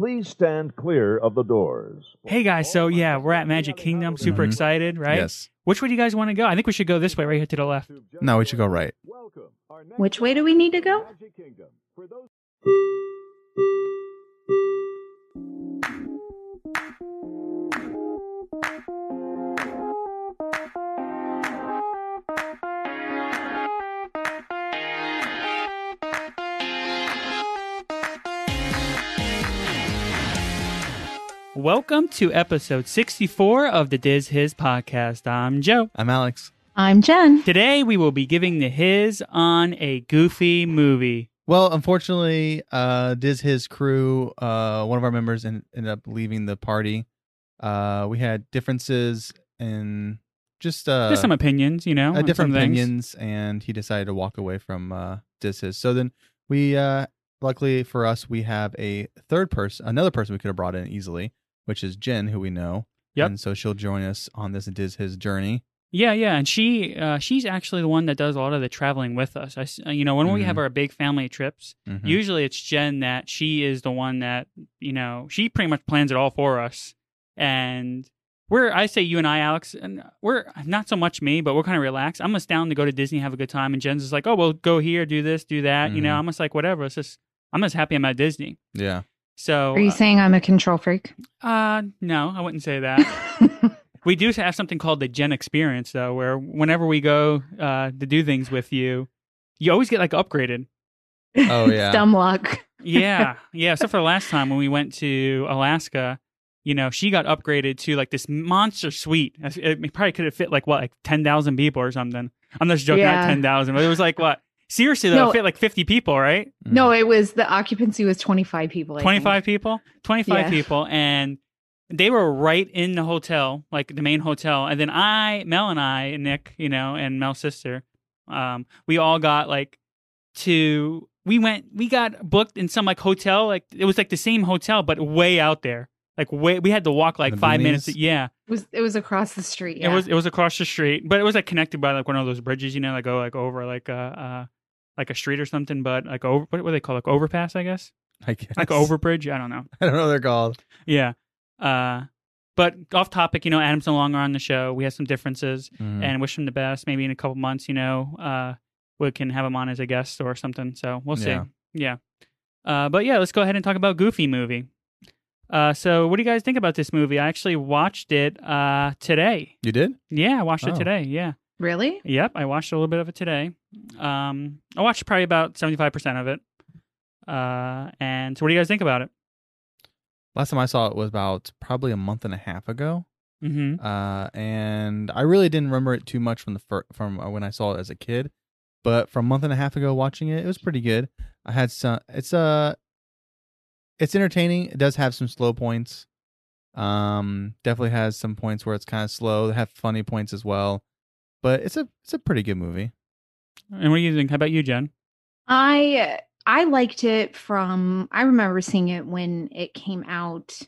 please stand clear of the doors. Hey guys, so yeah, we're at Magic Kingdom. Super Mhm. excited, right? Yes. Which way do you guys want to go? I think we should go this way, right here to the left. No, we should go right. Which way do we need to go? Welcome to episode 64 of the Diz Hiz podcast. I'm Joe. I'm Alex. I'm Jen. Today we will be giving the his on a goofy movie. Well, unfortunately, uh, Diz Hiz crew, uh, one of our members en- ended up leaving the party. Uh, we had differences in just uh, Just some opinions, you know, uh, on different some things. opinions, and he decided to walk away from uh, Diz Hiz. So then we, uh, luckily for us, we have a third person, another person we could have brought in easily, which is Jen, who we know. Yep. And so she'll join us on this Diz Hiz journey. Yeah, yeah, and she uh, she's actually the one that does a lot of the traveling with us. I, uh, you know, when we have Mhm. our big family trips, Mhm. usually it's Jen that she is the one that you know she pretty much plans it all for us. And we're I say you and I, Alex, and we're not so much me, but we're kind of relaxed. I'm just down to go to Disney, have a good time, and Jen's just like, oh, well, go here, do this, do that. You know, Mhm. I'm just like, whatever. It's just I'm just happy I'm at Disney. Yeah. So, Are you saying I'm a control freak? uh, no, I wouldn't say that. We do have something called the Jen Experience, though, where whenever we go uh, to do things with you, you always get like upgraded. Oh, yeah. Dumb luck. Yeah, yeah. Except for the last time when we went to Alaska, you know, she got upgraded to like this monster suite. It probably could have fit like what, like ten thousand people or something. I'm just joking, not ten thousand, but it was like what? Seriously, though, No. it fit like fifty people, right? No, it was the occupancy was 25 people. I think. 25 people 25 Yeah. people and they were right in the hotel like the main hotel and then i mel and i nick you know and mel's sister um we all got like to we went we got booked in some like hotel like it was like the same hotel but way out there like way we had to walk like The five minutes boonies? yeah It was it was across the street. Yeah. it was it was across the street but it was like connected by like one of those bridges you know like go like over like uh uh like a street or something but like over what do they call it? like overpass i guess I guess. like overbridge i don't know I don't know what they're called. yeah. Uh, but off topic, you know, Adam's no longer on the show. We have some differences Mhm. and wish him the best. Maybe in a couple months, you know, uh, we can have him on as a guest or something. So we'll see. Yeah. Yeah. Uh, but yeah, let's go ahead and talk about Goofy movie. Uh, so what do you guys think about this movie? I actually watched it uh, today. You did? Yeah, I watched it Oh. today. Yeah. Really? Yep, I watched a little bit of it today. Um, I watched probably about seventy five percent of it. Uh, and so what do you guys think about it? Last time I saw it was about probably a month and a half ago. Mm-hmm. Uh, and I really didn't remember it too much from the fir- from uh, when I saw it as a kid, but from a month and a half ago watching it, it was pretty good. I had some. It's uh it's entertaining. It does have some slow points. Um, definitely has some points where it's kind of slow. They have funny points as well, but it's a it's a pretty good movie. And what do you think? How about you, Jen? I I liked it from I remember seeing it when it came out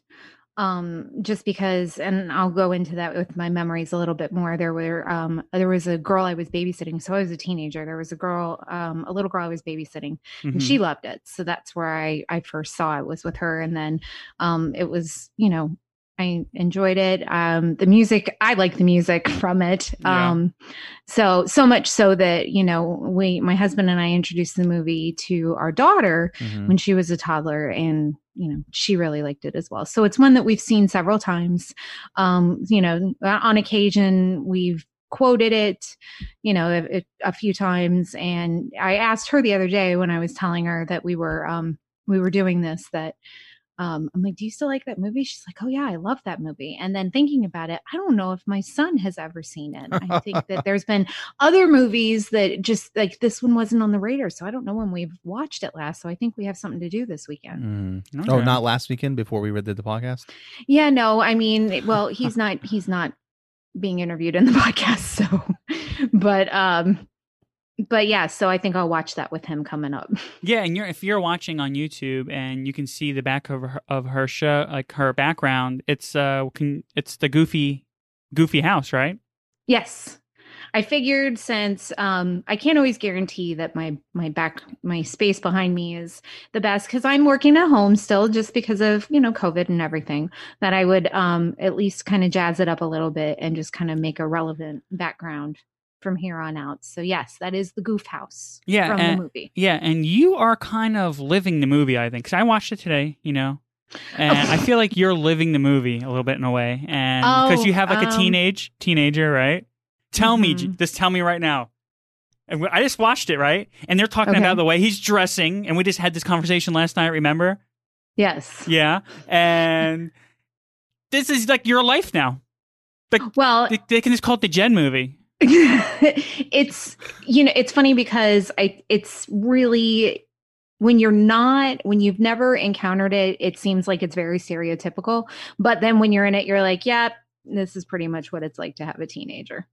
um just because and I'll go into that with my memories a little bit more there were um there was a girl I was babysitting so I was a teenager there was a girl um a little girl I was babysitting and Mhm. she loved it so that's where I I first saw it was with her and then um it was you know I enjoyed it. Um the music I like the music from it. Yeah. um so so much so that you know we my husband and I introduced the movie to our daughter Mhm. when she was a toddler and you know she really liked it as well. So it's one that we've seen several times. Um you know on occasion we've quoted it you know a, a- a few times. And i asked her the other day when i was telling her that we were um we were doing this that um, I'm like, do you still like that movie? She's like, oh yeah, I love that movie. And then thinking about it, I don't know if my son has ever seen it. I think that there's been other movies that just like this one wasn't on the radar, so I don't know when we've watched it last. So I think we have something to do this weekend. Mhm. Oh, not last weekend before we did the podcast. Yeah, no, I mean, well, he's not he's not being interviewed in the podcast, so but um but yeah, so I think I'll watch that with him coming up. Yeah, and you're if you're watching on YouTube and you can see the back of her, of her show, like her background, it's uh, can, it's the goofy, goofy house, right? Yes. I figured since um, I can't always guarantee that my my back my space behind me is the best because I'm working at home still, just because of you know COVID and everything. That I would um, at least kind of jazz it up a little bit and just kind of make a relevant background from here on out. So yes, that is the Goof House. Yeah, from and- the movie. Yeah, and you are kind of living the movie, I think, because I watched it today. You know, and I feel like you're living the movie a little bit in a way, and because Oh, you have like a um, teenage teenager, right? Tell me, Mhm. J- just tell me right now. And I just watched it, right? And they're talking Okay. about the way he's dressing, and we just had this conversation last night. Remember? Yes. Yeah, and this is like your life now. Like, Well, They, they can just call it the Jen movie. it's you know it's funny because i it's really when you're not when you've never encountered it it seems like it's very stereotypical but then when you're in it you're like yeah this is pretty much what it's like to have a teenager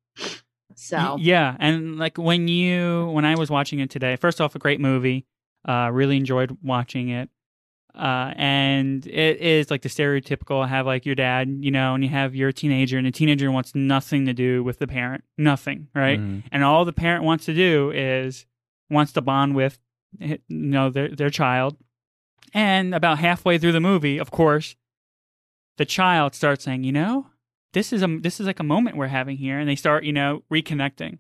so yeah, and like when you when I was watching it today, first off, a great movie. Uh, really enjoyed watching it. Uh, and it is like the stereotypical have like your dad, you know, and you have your teenager, and the teenager wants nothing to do with the parent, nothing, right? Mhm. And all the parent wants to do is wants to bond with, you know, their their child. And about halfway through the movie, of course, the child starts saying, you know, this is a this is like a moment we're having here, and they start, you know, reconnecting.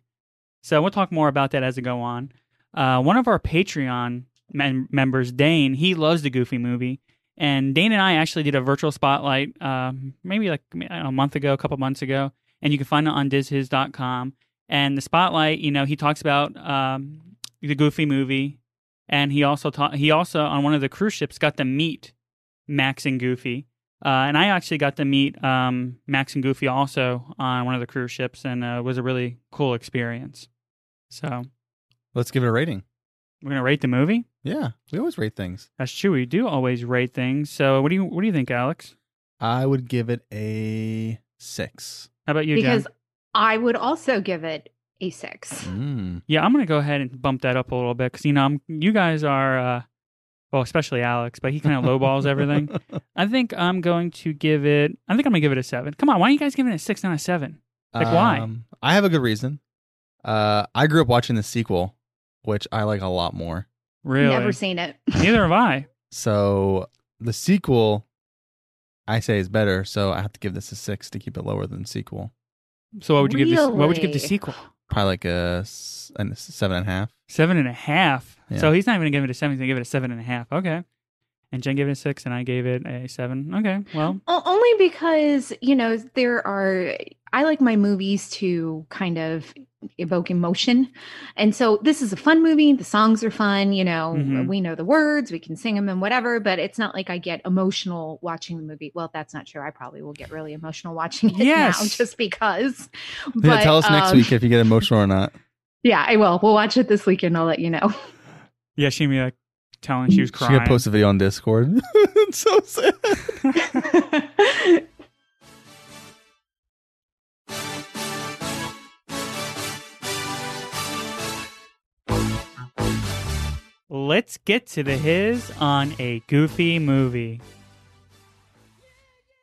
So we'll talk more about that as we go on. Uh, one of our Patreon mem- members, Dane, he loves the Goofy movie, and Dane and I actually did a virtual spotlight, um, maybe like a month ago, a couple months ago, and you can find it on dizhiz.com. And the spotlight, you know, he talks about um, the Goofy movie, and he also ta- he also on one of the cruise ships got to meet Max and Goofy. Uh, and I actually got to meet um, Max and Goofy also on one of the cruise ships, and uh, it was a really cool experience. So Let's give it a rating. we're gonna rate the movie. Yeah, we always rate things. That's true. We do always rate things. So what do you what do you think, Alex? I would give it a six. How about you, because Jen? i would also give it a six Mm. Yeah, I'm gonna go ahead and bump that up a little bit because you know I'm, you guys are, uh, well, especially Alex, but he kind of lowballs everything. I think I'm going to give it. I think I'm gonna give it a seven. Come on, why are you guys giving it a six, not a seven? Like, why? Um, I have a good reason. Uh, I grew up watching the sequel, which I like a lot more. Really? never seen it Neither have I. So the sequel, I say is better. So I have to give this a six to keep it lower than the sequel. So what would you give this? What would you give the sequel? Probably like a, s- a seven and a half. Seven and a half. Yeah. So he's not even gonna give it a seven. He's gonna give it a seven and a half. Okay. And Jen gave it a six, and I gave it a seven. Okay. Well, O- only because you know there are i like my movies to kind of evoke emotion and so this is a fun movie the songs are fun you know Mhm. we know the words we can sing them and whatever but it's not like i get emotional watching the movie well that's not true i probably will get really emotional watching it now just because Yeah, but tell us next um, week if you get emotional or not. yeah i will we'll watch it this weekend i'll let you know yeah, she me like telling she was crying. She could post a video on Discord. it's so sad. Let's get to the his on a goofy movie.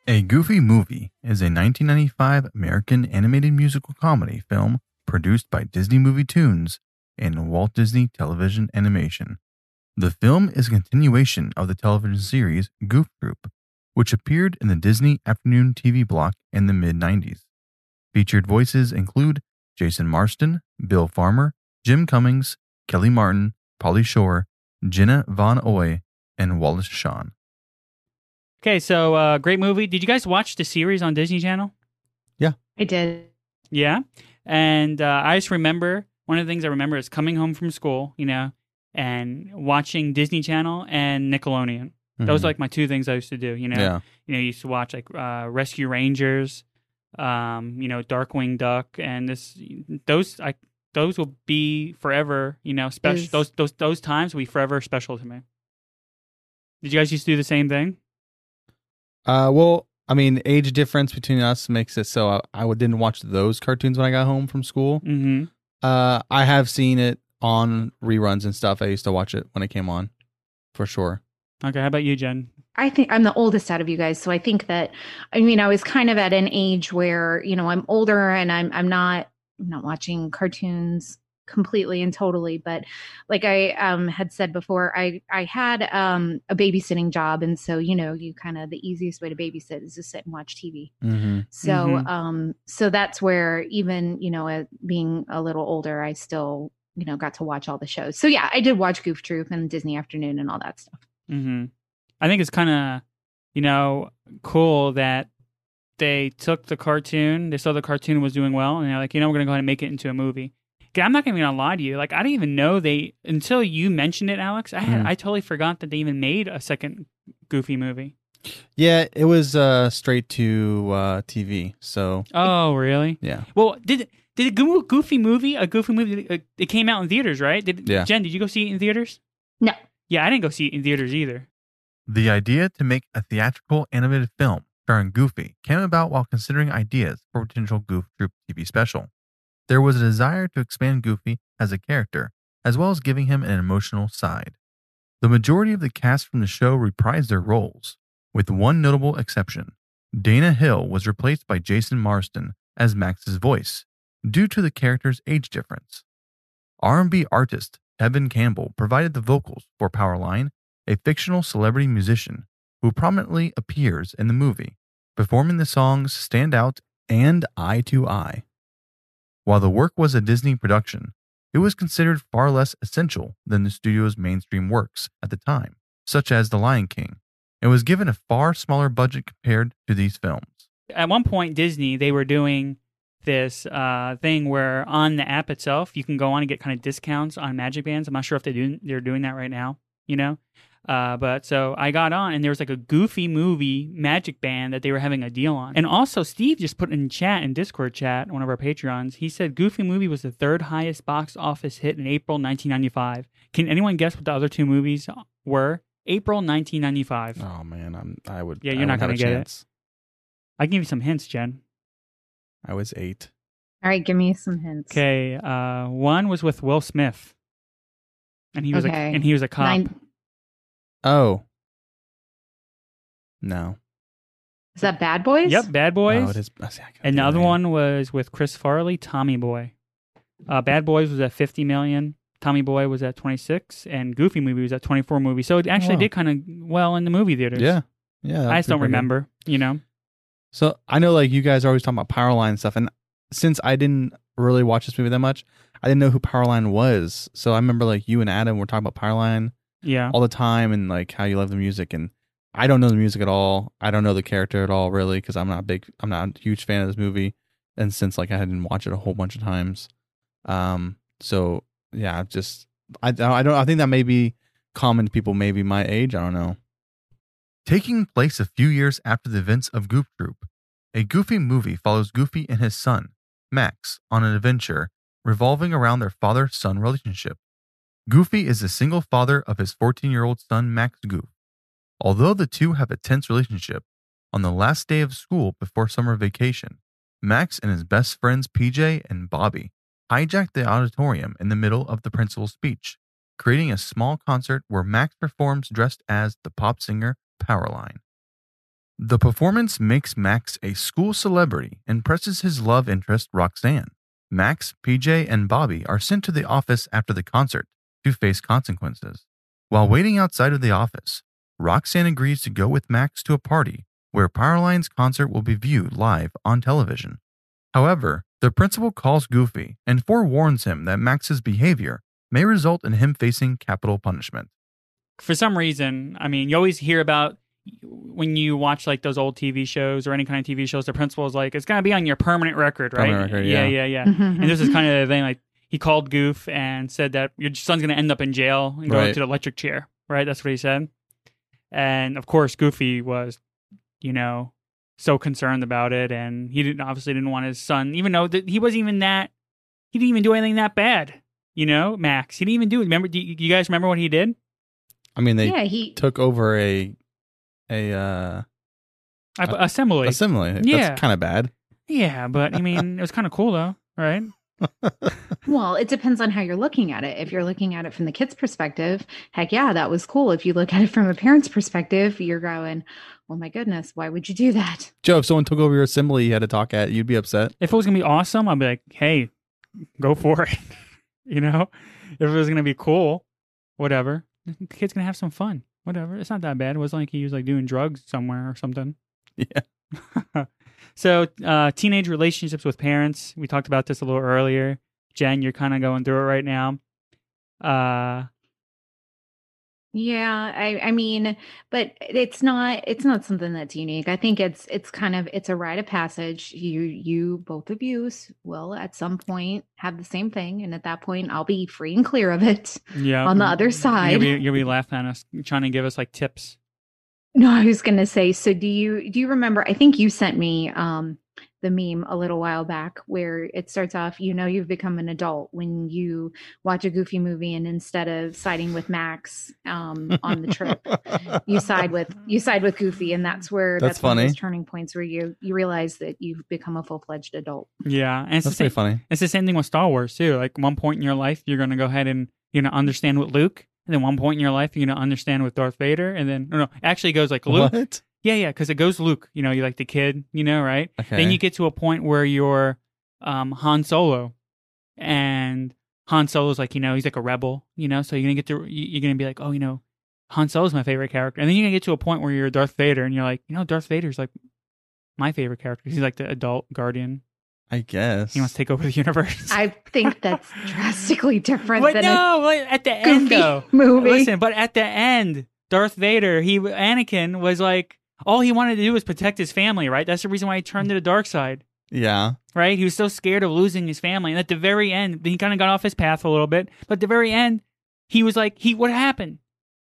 A Goofy Movie is a 1995 American animated musical comedy film produced by Disney MovieToons and Walt Disney Television Animation. The film is a continuation of the television series Goof Troop, which appeared in the Disney afternoon TV block in the mid 90s. Featured voices include Jason Marsden, Bill Farmer, Jim Cummings, Kellie Martin, Pauly Shore, Jenna Von Oy, and Wallace Shawn. Okay, so uh, great movie. Did you guys watch the series on Disney Channel? Yeah. I did Yeah. And uh, I just remember one of the things I remember is coming home from school, you know, and watching Disney Channel and Nickelodeon. Those Mhm. are like my two things I used to do. You know, yeah. you know, you used to watch like uh, Rescue Rangers, um, you know, Darkwing Duck, and this those I those will be forever. You know, special Is- those those those times will be forever special to me. Did you guys used to do the same thing? Uh, well, I mean, age difference between us makes it so I, I didn't watch those cartoons when I got home from school. Mm-hmm. Uh, I have seen it on reruns and stuff. I used to watch it when it came on, for sure. Okay, how about you, Jen? I think I'm the oldest out of you guys, so I think that I mean I was kind of at an age where you know I'm older and I'm I'm not I'm not watching cartoons completely and totally but like i um had said before i i had um a babysitting job and so you know you kind of the easiest way to babysit is to sit and watch tv Mm-hmm. so Mhm. um so that's where even you know uh, being a little older i still you know got to watch all the shows so yeah i did watch goof troop and disney afternoon and all that stuff hmm I think it's kind of, you know, cool that they took the cartoon, they saw the cartoon was doing well, and they're like, you know, we're gonna go ahead and make it into a movie. I'm not gonna gonna lie to you. Like, I didn't even know they until you mentioned it, Alex. I had Mhm. I totally forgot that they even made a second Goofy movie. Yeah, it was uh, straight to uh, TV. So Oh, really? yeah, Well, did did a Goofy movie, a Goofy movie, uh, it came out in theaters, right? Did Yeah. Jen? Did you go see it in theaters? No. Yeah, I didn't go see it in theaters either. The idea to make a theatrical animated film starring Goofy came about while considering ideas for a potential Goof Troop TV special. There was a desire to expand Goofy as a character, as well as giving him an emotional side. The majority of the cast from the show reprised their roles, with one notable exception. Dana Hill was replaced by Jason Marsden as Max's voice, due to the character's age difference. R&B artist Tevin Campbell provided the vocals for Powerline a fictional celebrity musician who prominently appears in the movie, performing the songs Stand Out and Eye to Eye. While the work was a Disney production, it was considered far less essential than the studio's mainstream works at the time, such as The Lion King, and was given a far smaller budget compared to these films. at one point Disney they were doing this uh, thing where on the app itself you can go on and get kind of discounts on magic bands. I'm not sure if they do they're doing that right now, you know. Uh, but so I got on and there was like a goofy movie magic band that they were having a deal on. And also Steve just put in chat in Discord chat, one of our Patreons, he said Goofy movie was the third highest box office hit in April 1995. Can anyone guess what the other two movies were? April 1995. oh man, I'm I would. Yeah, you're not gonna a get it. I can give you some hints, Jen. I was eight. all right give me some hints Okay, uh, one was with Will Smith, and he was a, and he was a cop. Nine, Oh, no. is that bad boys Yep, Bad Boys. Oh, it is. I see, I can't and the think other name. one was with Chris Farley, Tommy Boy. Uh, Bad Boys was at 50 million. Tommy Boy was at 26, and Goofy movie was at 24 movie. So it actually wow. did kind of well in the movie theaters. Yeah, yeah. I just don't remember. You know, So I know, like you guys are always talking about Powerline and stuff, and since I didn't really watch this movie that much, I didn't know who Powerline was. So I remember like you and Adam were talking about Powerline yeah. all the time, and like how you love the music, and I don't know the music at all. I don't know the character at all, really, because I'm not a big, I'm not a huge fan of this movie, and since like I didn't watch it a whole bunch of times, um, so yeah, just I I don't I think that may be common to people maybe my age. I don't know. Taking place a few years after the events of Goof Troop, a Goofy movie follows Goofy and his son, Max, on an adventure revolving around their father son relationship. Goofy is the single father of his 14 year old son, Max Goof. Although the two have a tense relationship, on the last day of school before summer vacation, Max and his best friends PJ and Bobby hijack the auditorium in the middle of the principal's speech, creating a small concert where Max performs dressed as the pop singer Powerline. The performance makes Max a school celebrity and presses his love interest Roxanne. Max, PJ, and Bobby are sent to the office after the concert to face consequences. While waiting outside of the office, Roxanne agrees to go with Max to a party where Powerline's concert will be viewed live on television. However, the principal calls Goofy and forewarns him that Max's behavior may result in him facing capital punishment. For some reason, I mean, you always hear about when you watch like those old TV shows or any kind of TV shows, the principal is like, it's going to be on your permanent record, right? Permanent record, yeah, yeah. yeah, yeah. Mm-hmm, and this is kind of the thing like he called Goof and said that your son's going to end up in jail and go Right. into the electric chair, right? That's what he said. And of course, Goofy was, you know, so concerned about it, and he didn't obviously didn't want his son, even though that he wasn't even that, he didn't even do anything that bad, you know, Max. He didn't even do it. Remember? Do you, you guys remember what he did? I mean, they yeah he took over a a uh I, assembly. assembly. Yeah. That's kind of bad. Yeah, but I mean, it was kind of cool though, right? Well, it depends on how you're looking at it. If you're looking at it from the kid's perspective, heck yeah, that was cool. If you look at it from a parent's perspective, you're going, oh my goodness, why would you do that? Joe, if someone took over your assembly you had to talk at, you'd be upset. If it was gonna be awesome, I'd be like, hey, go for it. you know, if it was gonna be cool, whatever. The kid's gonna have some fun. Whatever. It's not that bad. It wasn't like he was like doing drugs somewhere or something. Yeah. so, uh, teenage relationships with parents. We talked about this a little earlier. Jen, you're kind of going through it right now. Uh, Yeah, I I mean, but it's not it's not something that's unique. I think it's it's kind of it's a rite of passage. You you both of you will at some point have the same thing, and at that point, I'll be free and clear of it. yeah. On the mm, other side. you'll be, you'll be laughing at us, trying to give us like tips. No, I was gonna say. So do you do you remember? I think you sent me um the meme a little while back where it starts off. You know, you've become an adult when you watch a Goofy movie, and instead of siding with Max um on the trip, you side with you side with Goofy, and that's where That's that's, one of funny. those turning points where you you realize that you've become a full fledged adult. Yeah, and it's the same. pretty funny. It's the same thing with Star Wars too. Like one point in your life, you're gonna go ahead and you know understand with Luke, and then one point in your life, you're gonna understand with Darth Vader, and then no, no actually it goes like Luke. What? Yeah, yeah, because it goes Luke. You know, you like the kid. You know, right? Okay. Then you get to a point where you're um, Han Solo, and Han Solo's like you know he's like a rebel. You know, so you're gonna get to you- you're gonna be like, oh, you know, Han Solo's my favorite character, and then you're gonna get to a point where you're Darth Vader, and you're like, you know, Darth Vader's like my favorite character. He's like the adult guardian. I guess. He wants to take over the universe. I think that's drastically different but than no, like, at the end though. movie. Listen, but at the end, Darth Vader, he Anakin was like, all he wanted to do was protect his family, right? That's the reason why he turned to the dark side, yeah. right? He was so scared of losing his family, and at the very end, he kind of got off his path a little bit. But at the very end, he was like, he what happened?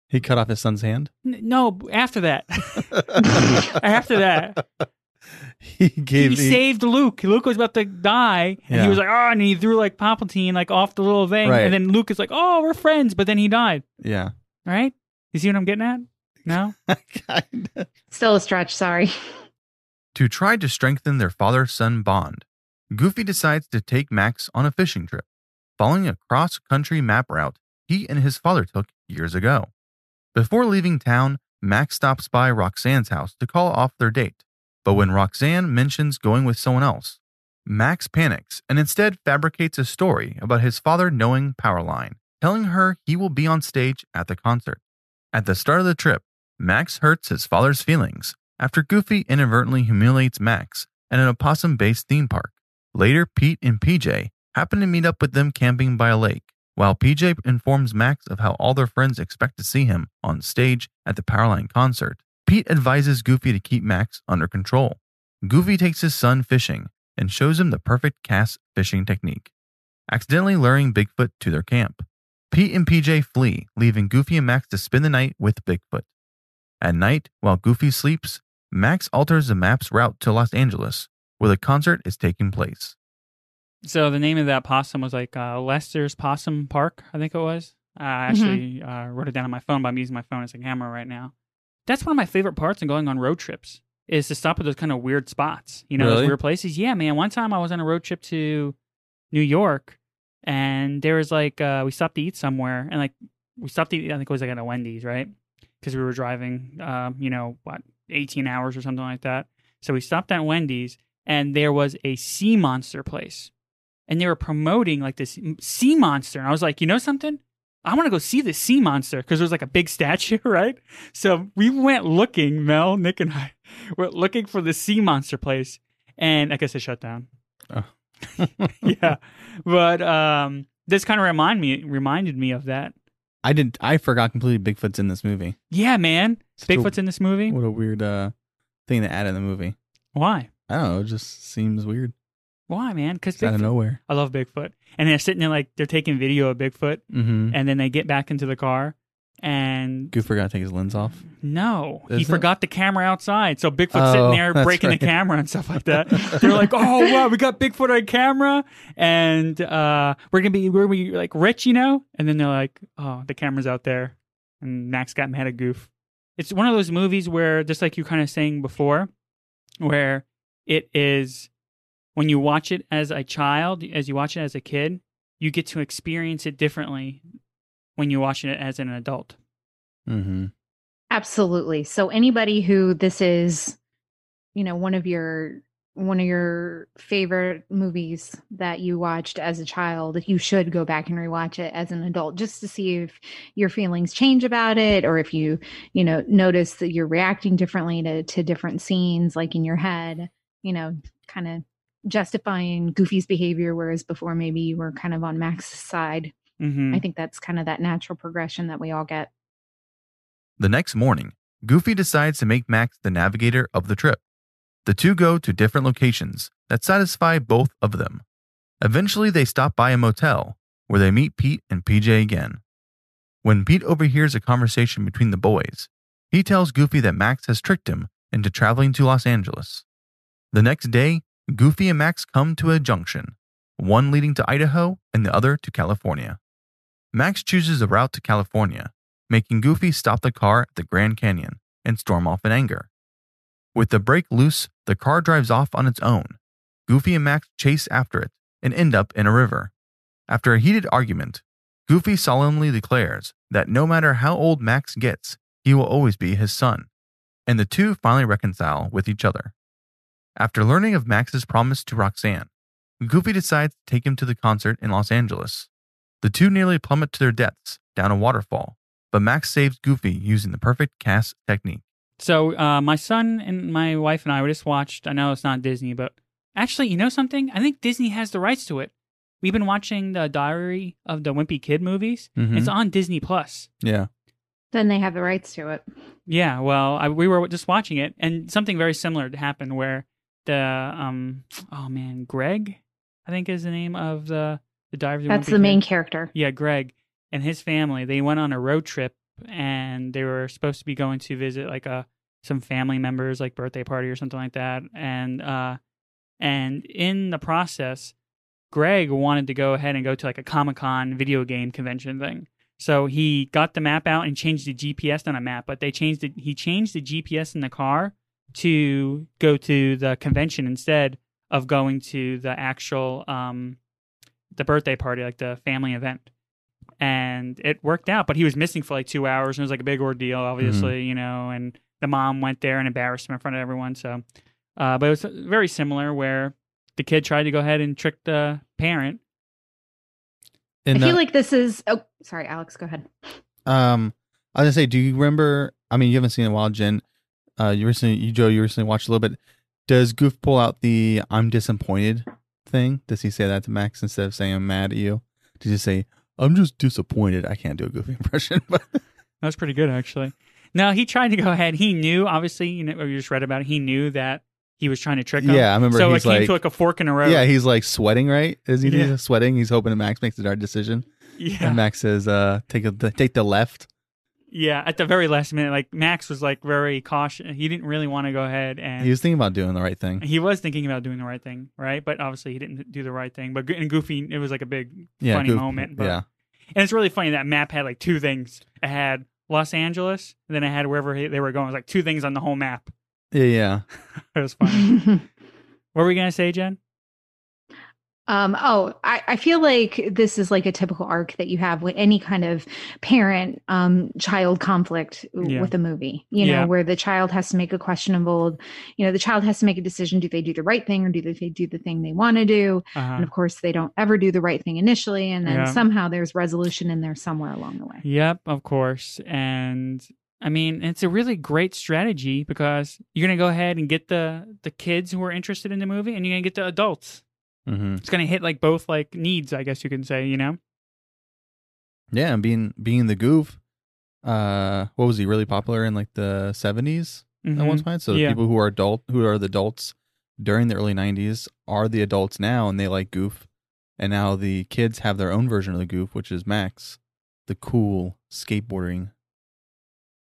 He cut off his son's hand. N- No, after that, after that, he gave. he saved Luke. Luke was about to die, and he was like, oh, and he threw like Palpatine like off the little thing, Right. and then Luke is like, oh, we're friends, but then he died. yeah. Right? You see what I'm getting at? No? Kinda. Still a stretch. Sorry. To try to strengthen their father son bond, Goofy decides to take Max on a fishing trip, following a cross country map route he and his father took years ago. Before leaving town, Max stops by Roxanne's house to call off their date. But when Roxanne mentions going with someone else, Max panics and instead fabricates a story about his father knowing Powerline, telling her he will be on stage at the concert. At the start of the trip, Max hurts his father's feelings after Goofy inadvertently humiliates Max at an opossum based theme park. Later, Pete and PJ happen to meet up with them camping by a lake, while PJ informs Max of how all their friends expect to see him on stage at the Powerline concert. Pete advises Goofy to keep Max under control. Goofy takes his son fishing and shows him the perfect cast fishing technique, accidentally luring Bigfoot to their camp. Pete and PJ flee, leaving Goofy and Max to spend the night with Bigfoot. At night, while Goofy sleeps, Max alters the map's route to Los Angeles, where the concert is taking place. So the name of that possum was like uh, Lester's Possum Park, I think it was. I actually uh, wrote it down on my phone, but I'm using my phone as a camera right now. That's one of my favorite parts of going on road trips is to stop at those kind of weird spots, you know, those weird places. Yeah, man. One time I was on a road trip to New York, and there was like uh, we stopped to eat somewhere, and like we stopped to eat. I think it was like at a Wendy's, right? Because we were driving, um, you know, what, 18 hours or something like that. So we stopped at Wendy's, and there was a sea monster place and they were promoting like this sea monster. And I was like, you know something? I want to go see this sea monster because there's like a big statue, right? So we went looking, Mel, Nick, and I were looking for the sea monster place, and I guess it shut down. Oh. yeah, but um, this kind of remind me reminded me of that. I didn't. I forgot completely. Bigfoot's in this movie. Yeah, man, Such a- Bigfoot's in this movie. What a weird uh thing to add in the movie. Why? I don't know. It just seems weird. Why, man? Because out of nowhere. I love Bigfoot, and they're sitting there like they're taking video of Bigfoot, Mm-hmm. and then they get back into the car, and Goof forgot to take his lens off. No, he Is it? forgot the camera outside. So Bigfoot's Oh, sitting there breaking right. the camera and stuff like that. They're like, "Oh wow, we got Bigfoot on camera, and uh, we're gonna be we're gonna be like rich, you know." And then they're like, "Oh, the camera's out there," and Max got mad at Goof. It's one of those movies where, just like you kind of saying before, where it is when you watch it as a child, as you watch it as a kid, you get to experience it differently when you watch it as an adult. Mm-hmm. Absolutely. So anybody who this is, you know, one of your one of your favorite movies that you watched as a child, you should go back and rewatch it as an adult just to see if your feelings change about it or if you, you know, notice that you're reacting differently to, to different scenes, like in your head, you know, kind of justifying Goofy's behavior, whereas before maybe you were kind of on Max's side. hmm I think that's kind of that natural progression that we all get. The next morning, Goofy decides to make Max the navigator of the trip. The two go to different locations that satisfy both of them. Eventually, they stop by a motel where they meet Pete and PJ again. When Pete overhears a conversation between the boys, he tells Goofy that Max has tricked him into traveling to Los Angeles. The next day, Goofy and Max come to a junction, one leading to Idaho and the other to California. Max chooses a route to California, making Goofy stop the car at the Grand Canyon and storm off in anger. With the brake loose, the car drives off on its own. Goofy and Max chase after it and end up in a river. After a heated argument, Goofy solemnly declares that no matter how old Max gets, he will always be his son, and the two finally reconcile with each other. After learning of Max's promise to Roxanne, Goofy decides to take him to the concert in Los Angeles. The two nearly plummet to their deaths down a waterfall, but Max saves Goofy using the perfect cast technique. So uh, my son and my wife and I we just watched. I know it's not Disney, but actually, you know something? I think Disney has the rights to it. We've been watching the Diary of the Wimpy Kid movies. Mhm. It's on Disney Plus. Yeah. Then they have the rights to it. Yeah, well, I, we were just watching it, and something very similar happened where the um, oh man, Greg, I think is the name of the the of That's the main character. Yeah, Greg and his family. They went on a road trip, and they were supposed to be going to visit like a some family members, like birthday party or something like that, and uh, and in the process, Greg wanted to go ahead and go to like a Comic Con video game convention thing. So he got the map out and changed the GPS on a map, but they changed it. He changed the GPS in the car to go to the convention instead of going to the actual um, the birthday party, like the family event. And it worked out, but he was missing for like two hours, and it was like a big ordeal, obviously, you know. And the mom went there and embarrassed him in front of everyone. So, uh, but it was very similar, where the kid tried to go ahead and trick the parent. And I feel like this is. Oh, sorry, Alex. Go ahead. Um, I was gonna say, do you remember? I mean, you haven't seen it in a while, Jen. Uh, you recently, you Joe, you recently watched a little bit. Does Goof pull out the "I'm disappointed" thing? Does he say that to Max instead of saying "I'm mad at you"? Does he say "I'm just disappointed"? I can't do a Goofy impression, but That was pretty good, actually. No, he tried to go ahead. He knew, obviously, you know, you just read about it. He knew that he was trying to trick him. yeah, I remember So it came like, to like a fork in the road. yeah, he's like sweating, right? Is he Yeah. sweating? He's hoping that Max makes the right decision, yeah. and Max says, "Uh, take a, take the left." Yeah, at the very last minute, like Max was like very cautious. He didn't really want to go ahead, and He was thinking about doing the right thing. he was thinking about doing the right thing, right? But obviously, he didn't do the right thing. But in Goofy, it was like a big Yeah, funny Goof- moment. But, yeah, and it's really funny that map had like two things. It had Los Angeles, and then it had wherever he- they were going. It was like two things on the whole map. yeah, yeah. It was funny. what were we gonna say, Jen? Um, oh, I, I feel like this is like a typical arc that you have with any kind of parent um, child conflict Yeah. with a movie, you know, Yeah. where the child has to make a questionable, you know, the child has to make a decision do they do the right thing or do they do the thing they want to do? Uh-huh. And of course, they don't ever do the right thing initially. And then Yeah. somehow there's resolution in there somewhere along the way. Yep, of course. And I mean, it's a really great strategy because you're gonna go ahead and get the the kids who are interested in the movie, and you're gonna get the adults. Hmm It's gonna hit like both like needs, I guess you can say. You know? Yeah, and being being the goof, uh, what was he really popular in like the seventies at one point? So the Yeah. people who are adult who are the adults during the early nineties are the adults now, and they like goof, and now the kids have their own version of the goof, which is Max, the cool skateboarding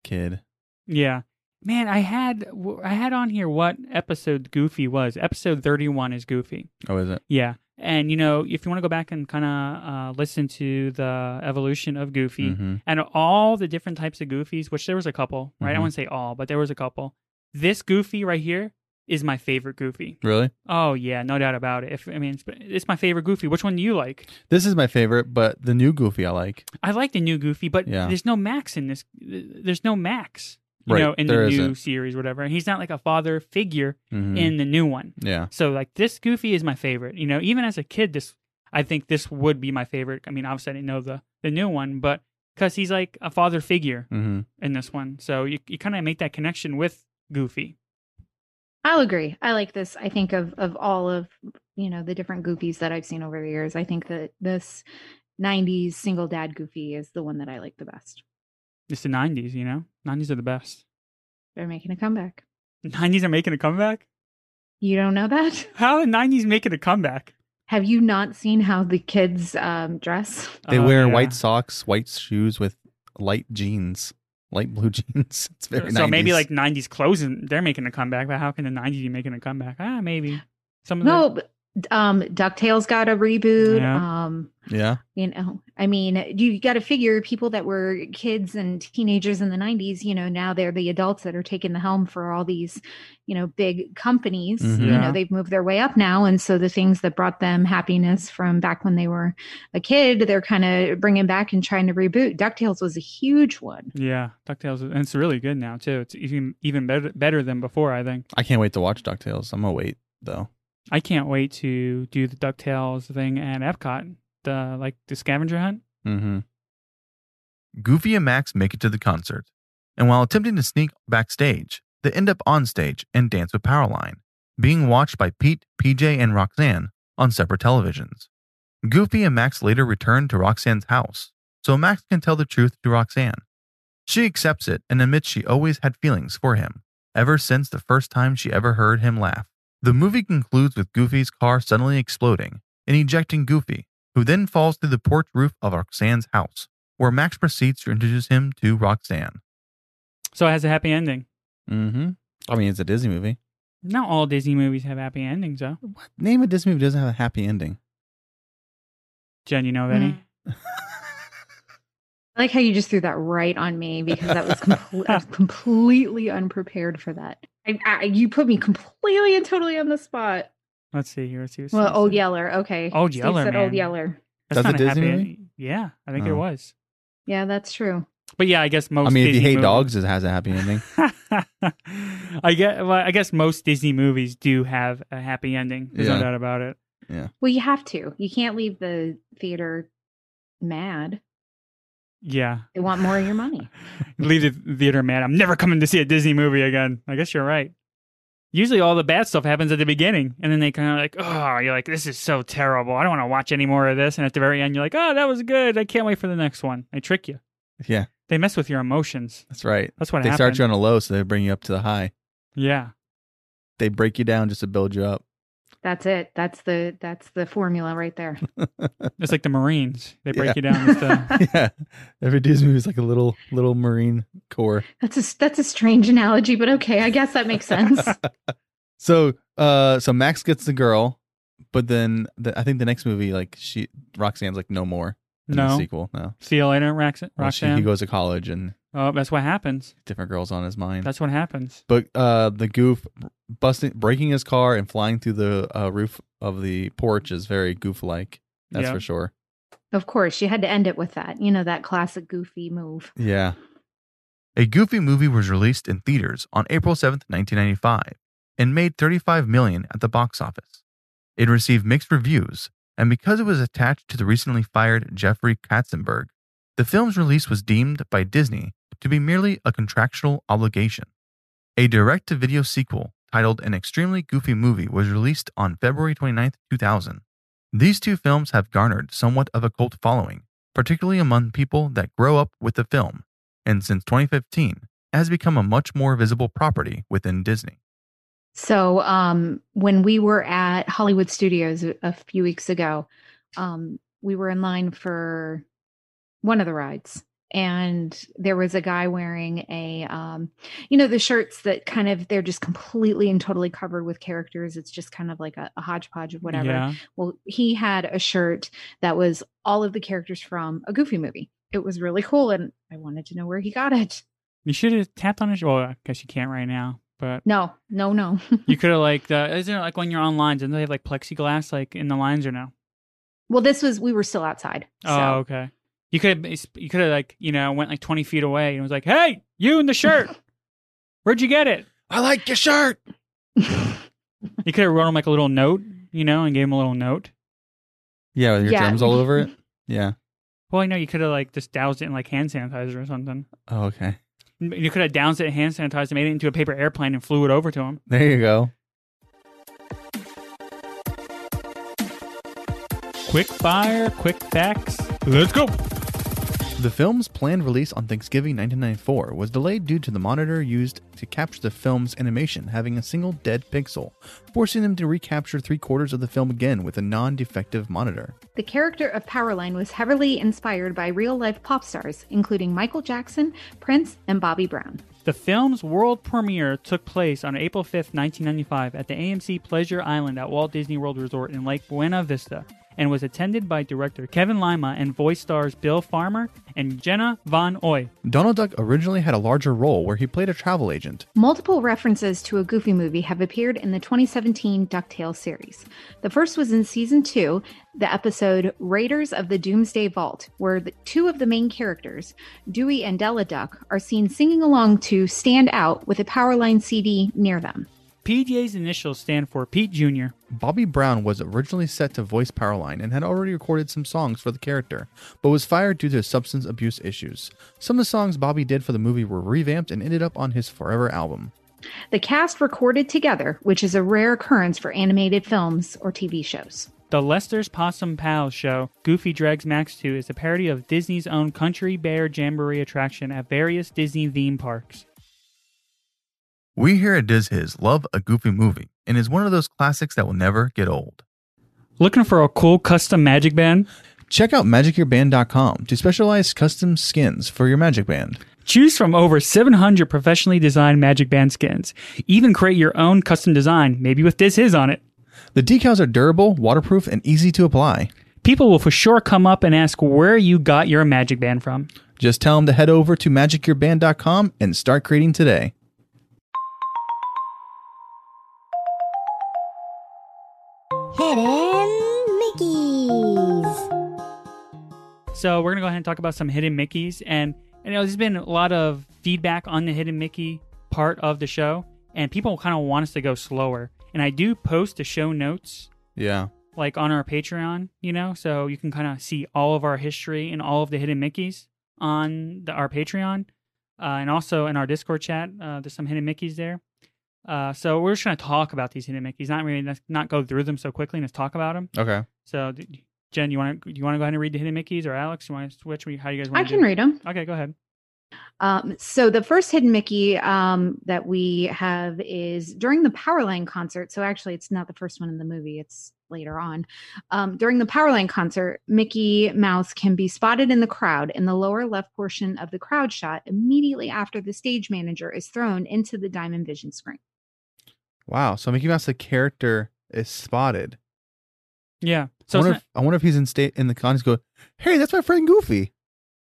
kid. Yeah. Man, I had I had on here what episode Goofy was. Episode thirty one is Goofy. Oh, is it? Yeah. And you know, if you want to go back and kind of uh, listen to the evolution of Goofy, hmm and all the different types of goofies, which there was a couple, right? I Mhm. wouldn't say all, but there was a couple. This goofy right here is my favorite goofy. Really? Oh yeah, no doubt about it. If I mean, it's, it's my favorite goofy. Which one do you like? This is my favorite, but the new Goofy I like. I like the new goofy, but Yeah. there's no Max in this. There's no Max. You Right, know, in the new isn't. series, whatever. And he's not like a father figure Mhm. in the new one. yeah. So like this Goofy is my favorite. You know, even as a kid, this I think this would be my favorite. I mean, obviously I didn't know the the new one, but because he's like a father figure hmm in this one, so you you kind of make that connection with Goofy. I'll agree. I like this. I think of of all of you know the different goofies that I've seen over the years. I think that this '90s single dad goofy is the one that I like the best. It's the '90s, you know. '90s are the best. They're making a comeback. '90s are making a comeback. You don't know that? How the '90s making a comeback? Have you not seen how the kids um, dress? They Oh, wear yeah. white socks, white shoes with light jeans, light blue jeans. It's very So maybe like '90s clothes, and they're making a comeback. But how can the '90s be making a comeback? Ah, maybe some of the No, but, um, Ducktales got a reboot. Yeah. Um, yeah. you know, I mean, you got to figure people that were kids and teenagers in the '90s. You know, now they're the adults that are taking the helm for all these, you know, big companies. Mhm. You Yeah. know, they've moved their way up now, and so the things that brought them happiness from back when they were a kid, they're kind of bringing back and trying to reboot. Ducktales was a huge one. yeah Ducktales, and it's really good now too. It's even even better better than before. I think. I can't wait to watch DuckTales. I'm gonna wait though. I can't wait to do the Ducktales thing at Epcot. The like the scavenger hunt. Mm-hmm. Goofy and Max make it to the concert, and while attempting to sneak backstage, they end up on stage and dance with Powerline, being watched by Pete, PJ, and Roxanne on separate televisions. Goofy and Max later return to Roxanne's house, so Max can tell the truth to Roxanne. She accepts it and admits she always had feelings for him, ever since the first time she ever heard him laugh. The movie concludes with Goofy's car suddenly exploding and ejecting Goofy, who then falls through the porch roof of Roxanne's house where Max proceeds to introduce him to Roxanne. So it has a happy ending. Mm-hmm. I mean, it's a Disney movie. Not all Disney movies have happy endings, though. What name a Disney movie doesn't have a happy ending? Jen, you know of any? Mm. I like how you just threw that right on me because that was, comple- I was completely unprepared for that. I, I, you put me completely and totally on the spot. Let's see here. Let's see. what's- Well, Old Yeller. Okay. Old Steve Yeller, said Old. Yeller. That's That's a Disney happy movie? ending. Yeah, I think it Oh. was. Yeah, that's true. But yeah, I guess most. I mean, if you hate movies- dogs, it has a happy ending. I get. Well, I guess most Disney movies do have a happy ending. There's Yeah. no doubt about it. Yeah. Well, you have to. You can't leave the theater mad. Yeah, They want more of your money. leave the theater, man. I'm never coming to see a Disney movie again. I guess you're right. Usually, all the bad stuff happens at the beginning, and then they kind of like, oh, you're like, this is so terrible. I don't want to watch any more of this. And at the very end, you're like, oh, that was good. I can't wait for the next one. They trick you. yeah, They mess with your emotions. that's right. That's what they happened. start you on a low, so they bring you up to the high. yeah. They break you down just to build you up. That's it. That's the that's the formula right there. It's like the Marines. They break Yeah. you down. With yeah, every Disney movie is like a little little Marine Corps. That's a that's a strange analogy, but okay, I guess that makes sense. so, uh, so Max gets the girl, but then the, I think the next movie, like she Roxanne's like no more. In the No. sequel, no. see you later, Rox- Well, she- Roxanne. he goes to college and oh, that's what happens. different girls on his mind. That's what happens. but uh, the goof busting, breaking his car and flying through the uh, roof of the porch is very goof-like. That's Yeah. for sure. of course, you had to end it with that. You know that classic goofy move. Yeah. A Goofy movie was released in theaters on April 7th, 1995, and made 35 million at the box office. It received mixed reviews, and because it was attached to the recently fired Jeffrey Katzenberg, the film's release was deemed by Disney to be merely a contractual obligation. A direct-to-video sequel titled An Extremely Goofy Movie was released on February 29, 2000. These two films have garnered somewhat of a cult following, particularly among people that grow up with the film and since 2015 has become a much more visible property within Disney. So, um, when we were at Hollywood Studios a, a few weeks ago, um, we were in line for one of the rides, and there was a guy wearing a, um, you know, the shirts that kind of they're just completely and totally covered with characters. It's just kind of like a, a hodgepodge of whatever. Yeah. Well, he had a shirt that was all of the characters from a Goofy movie. It was really cool, and I wanted to know where he got it. You should have tapped on it. Well, I guess you can't right now, but No, no, no. you could have like, uh, isn't it like when you're on lines and they have like plexiglass like in the lines or no? well, this was we were still outside. So. Oh, okay. You could have, you could have like, you know, went like 20 feet away and was like, hey, you in the shirt. Where'd you get it? I like your shirt. You could have wrote him like a little note, you know, and gave him a little note. Yeah, with your Yeah. germs all over it. Yeah. Well, I know you could have like just doused it in like hand sanitizer or something. Oh, okay. You could have doused it in hand sanitizer, made it into a paper airplane, and flew it over to him. There you go. Quick fire, quick facts. Let's go. The film's planned release on Thanksgiving 1994 was delayed due to the monitor used to capture the film's animation having a single dead pixel, forcing them to recapture three quarters of the film again with a non defective monitor. The character of Powerline was heavily inspired by real life pop stars, including Michael Jackson, Prince, and Bobby Brown. The film's world premiere took place on April 5th, 1995, at the AMC Pleasure Island at Walt Disney World Resort in Lake Buena Vista, and was attended by director Kevin Lima and voice stars Bill Farmer and Jenna Von Oy. Donald Duck originally had a larger role where he played a travel agent. Multiple references to a Goofy movie have appeared in the 2017 DuckTales series. The first was in season two, the episode Raiders of the Doomsday Vault, where the two of the main characters, Dewey and Della Duck, are seen singing along to Stand Out with a Powerline CD near them. PJ's initials stand for Pete Jr. Bobby Brown was originally set to voice Powerline and had already recorded some songs for the character, but was fired due to substance abuse issues. Some of the songs Bobby did for the movie were revamped and ended up on his Forever album. The cast recorded together, which is a rare occurrence for animated films or TV shows. The Lester's Possum Pals show, Goofy Dregs Max 2, is a parody of Disney's own Country Bear Jamboree attraction at various Disney theme parks. We here at Diz Hiz love a goofy movie, and is one of those classics that will never get old. Looking for a cool custom magic band? Check out MagicYourBand.com to specialize custom skins for your Magic Band. Choose from over 700 professionally designed magic band skins. Even create your own custom design, maybe with Diz Hiz on it. The decals are durable, waterproof, and easy to apply. People will for sure come up and ask where you got your magic band from. Just tell them to head over to MagicYourBand.com and start creating today. Hidden Mickeys. So we're gonna go ahead and talk about some hidden Mickeys, and you know there's been a lot of feedback on the hidden Mickey part of the show, and people kind of want us to go slower. And I do post the show notes Yeah. like on our Patreon, you know, so you can kind of see all of our history and all of the hidden Mickeys on the, our Patreon, uh, and also in our Discord chat. Uh, there's some hidden Mickeys there. Uh, so we're just gonna talk about these hidden Mickeys, not really not go through them so quickly, and just talk about them. Okay. So, Jen, you want to you want to go ahead and read the hidden Mickeys, or Alex, you want to switch? How do you guys want to do that? I to can read them. Okay, go ahead. Um, so the first hidden Mickey um, that we have is during the Powerline concert. So actually, it's not the first one in the movie; it's later on. Um, during the Powerline concert, Mickey Mouse can be spotted in the crowd in the lower left portion of the crowd shot immediately after the stage manager is thrown into the Diamond Vision screen. Wow. So Mickey Mouse, the character, is spotted. Yeah. So So, I wonder, not- if, I wonder if he's in state in the cons. Go, hey, that's my friend Goofy.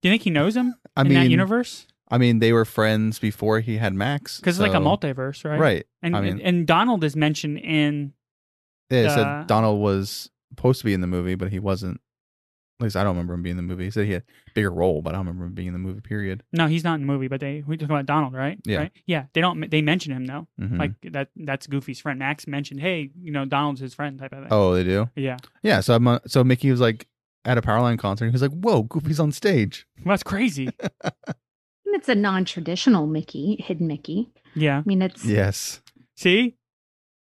do you think he knows him I in mean, that universe? I mean, they were friends before he had Max. Because it's like a multiverse, right? Right. And I mean, and Donald is mentioned in yeah, it uh, said Donald was supposed to be in the movie, but he wasn't. At least I don't remember him being in the movie. He said he had a bigger role, but I don't remember him being in the movie. Period. no, he's not in the movie, but they we talking about Donald, right? Yeah. Right? Yeah. They don't they mention him though. Mhm. Like that that's Goofy's friend. Max mentioned, hey, you know, Donald's his friend type of thing. oh, they do. Yeah. Yeah. So I'm uh, so Mickey was like at a Powerline concert. and He was like, "Whoa, Goofy's on stage." Well, that's crazy. It's a non-traditional Mickey, hidden Mickey. yeah. I mean, it's Yes. See?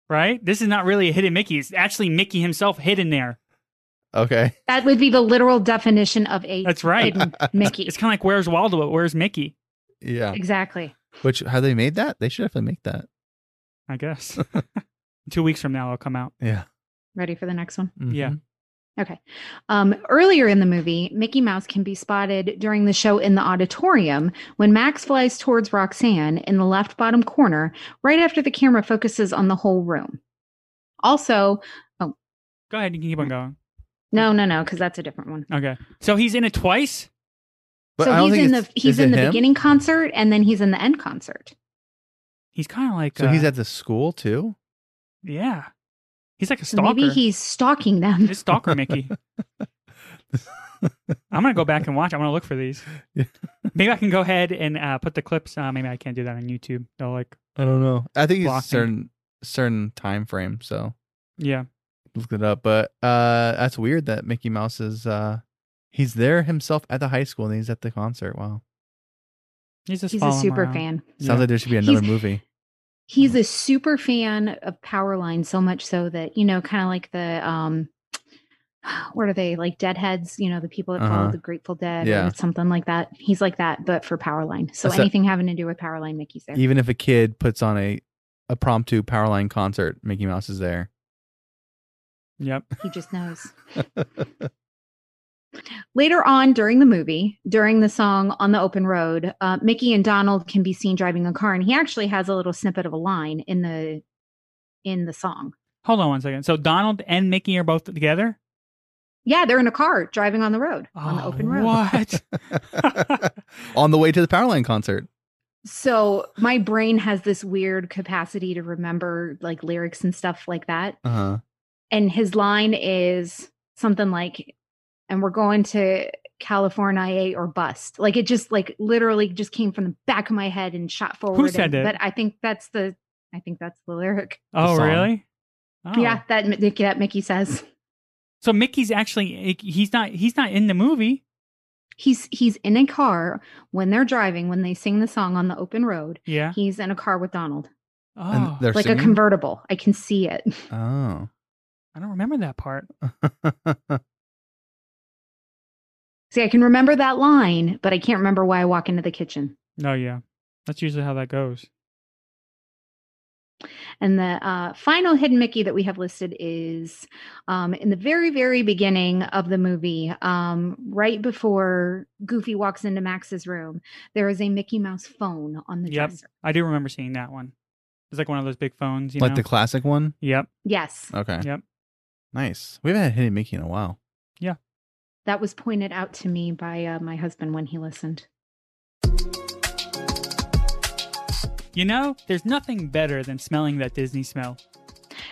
Right? This is not really a hidden Mickey. It's actually Mickey himself hidden there. Okay. that would be the literal definition of a That's right. Mickey. It's kind of like where's Waldo, but where's Mickey? Yeah. exactly. Which have they made that? They should definitely make that. I guess. Two weeks from now, it'll come out. Yeah. Ready for the next one? Yeah. Mhm. Okay. Um, earlier in the movie, Mickey Mouse can be spotted during the show in the auditorium when Max flies towards Roxanne in the left bottom corner, right after the camera focuses on the whole room. Also, oh, Go ahead. You can keep on going. No, no, no, because that's a different one. Okay. So he's in it twice? But I so don't he's think in the he's in the him? beginning concert and then he's in the end concert. He's kind of like. So uh, he's at the school too. Yeah. He's like a So stalker. maybe he's stalking them. It's stalker Mickey. I'm gonna go back and watch. I want to look for these. Yeah. Maybe I can go ahead and uh, put the clips. Uh, maybe I can't do that on YouTube. They'll like, I don't know. I think it's a certain certain time frame, so yeah, look it up. But uh that's weird that Mickey Mouse is uh he's there himself at the high school and he's at the concert. Wow. he's just He's a super around. fan. Sounds Yeah. like there should be another He's- movie. He's a super fan of Powerline, so much so that you know, kind of like the um, what are they like? Deadheads, you know, the people that follow Uh-huh. the Grateful Dead Yeah. or something like that. He's like that, but for Powerline. So That's a- anything having to do with Powerline, Mickey's there. Even if a kid puts on a a promptu Powerline concert, Mickey Mouse is there. Yep. He just knows. Later on during the movie, during the song On the Open Road, uh, Mickey and Donald can be seen driving a car, and he actually has a little snippet of a line in the in the song. Hold on one second. So Donald and Mickey are both together Yeah, they're in a car driving on the road, on the Oh, open road. What? on the way to the Powerline concert. So my brain has this weird capacity to remember like lyrics and stuff like that. Uh huh. And his line is something like, and we're going to California or bust. Like it just like literally just came from the back of my head and shot forward. Who said and- it? But I think that's the I think that's the lyric. oh, song. really? Oh. Yeah, that Mickey that Mickey says. So Mickey's actually he's not he's not in the movie. He's he's in a car when they're driving, when they sing the song on the open road. Yeah. He's in a car with Donald. Oh, like singing? a convertible. I can see it. Oh. I don't remember that part. See, I can remember that line, but I can't remember why I walk into the kitchen. No, yeah. That's usually how that goes. And the uh, final hidden Mickey that we have listed is um, in the very, very beginning of the movie, um, right before Goofy walks into Max's room, there is a Mickey Mouse phone on the Yep. dresser. I do remember seeing that one. It's like one of those big phones, you like know. the classic one? yep. Yes, Okay. Yep. Nice. We haven't had Hidden Mickey in a while. Yeah. That was pointed out to me by uh, my husband when he listened. You know, there's nothing better than smelling that Disney smell.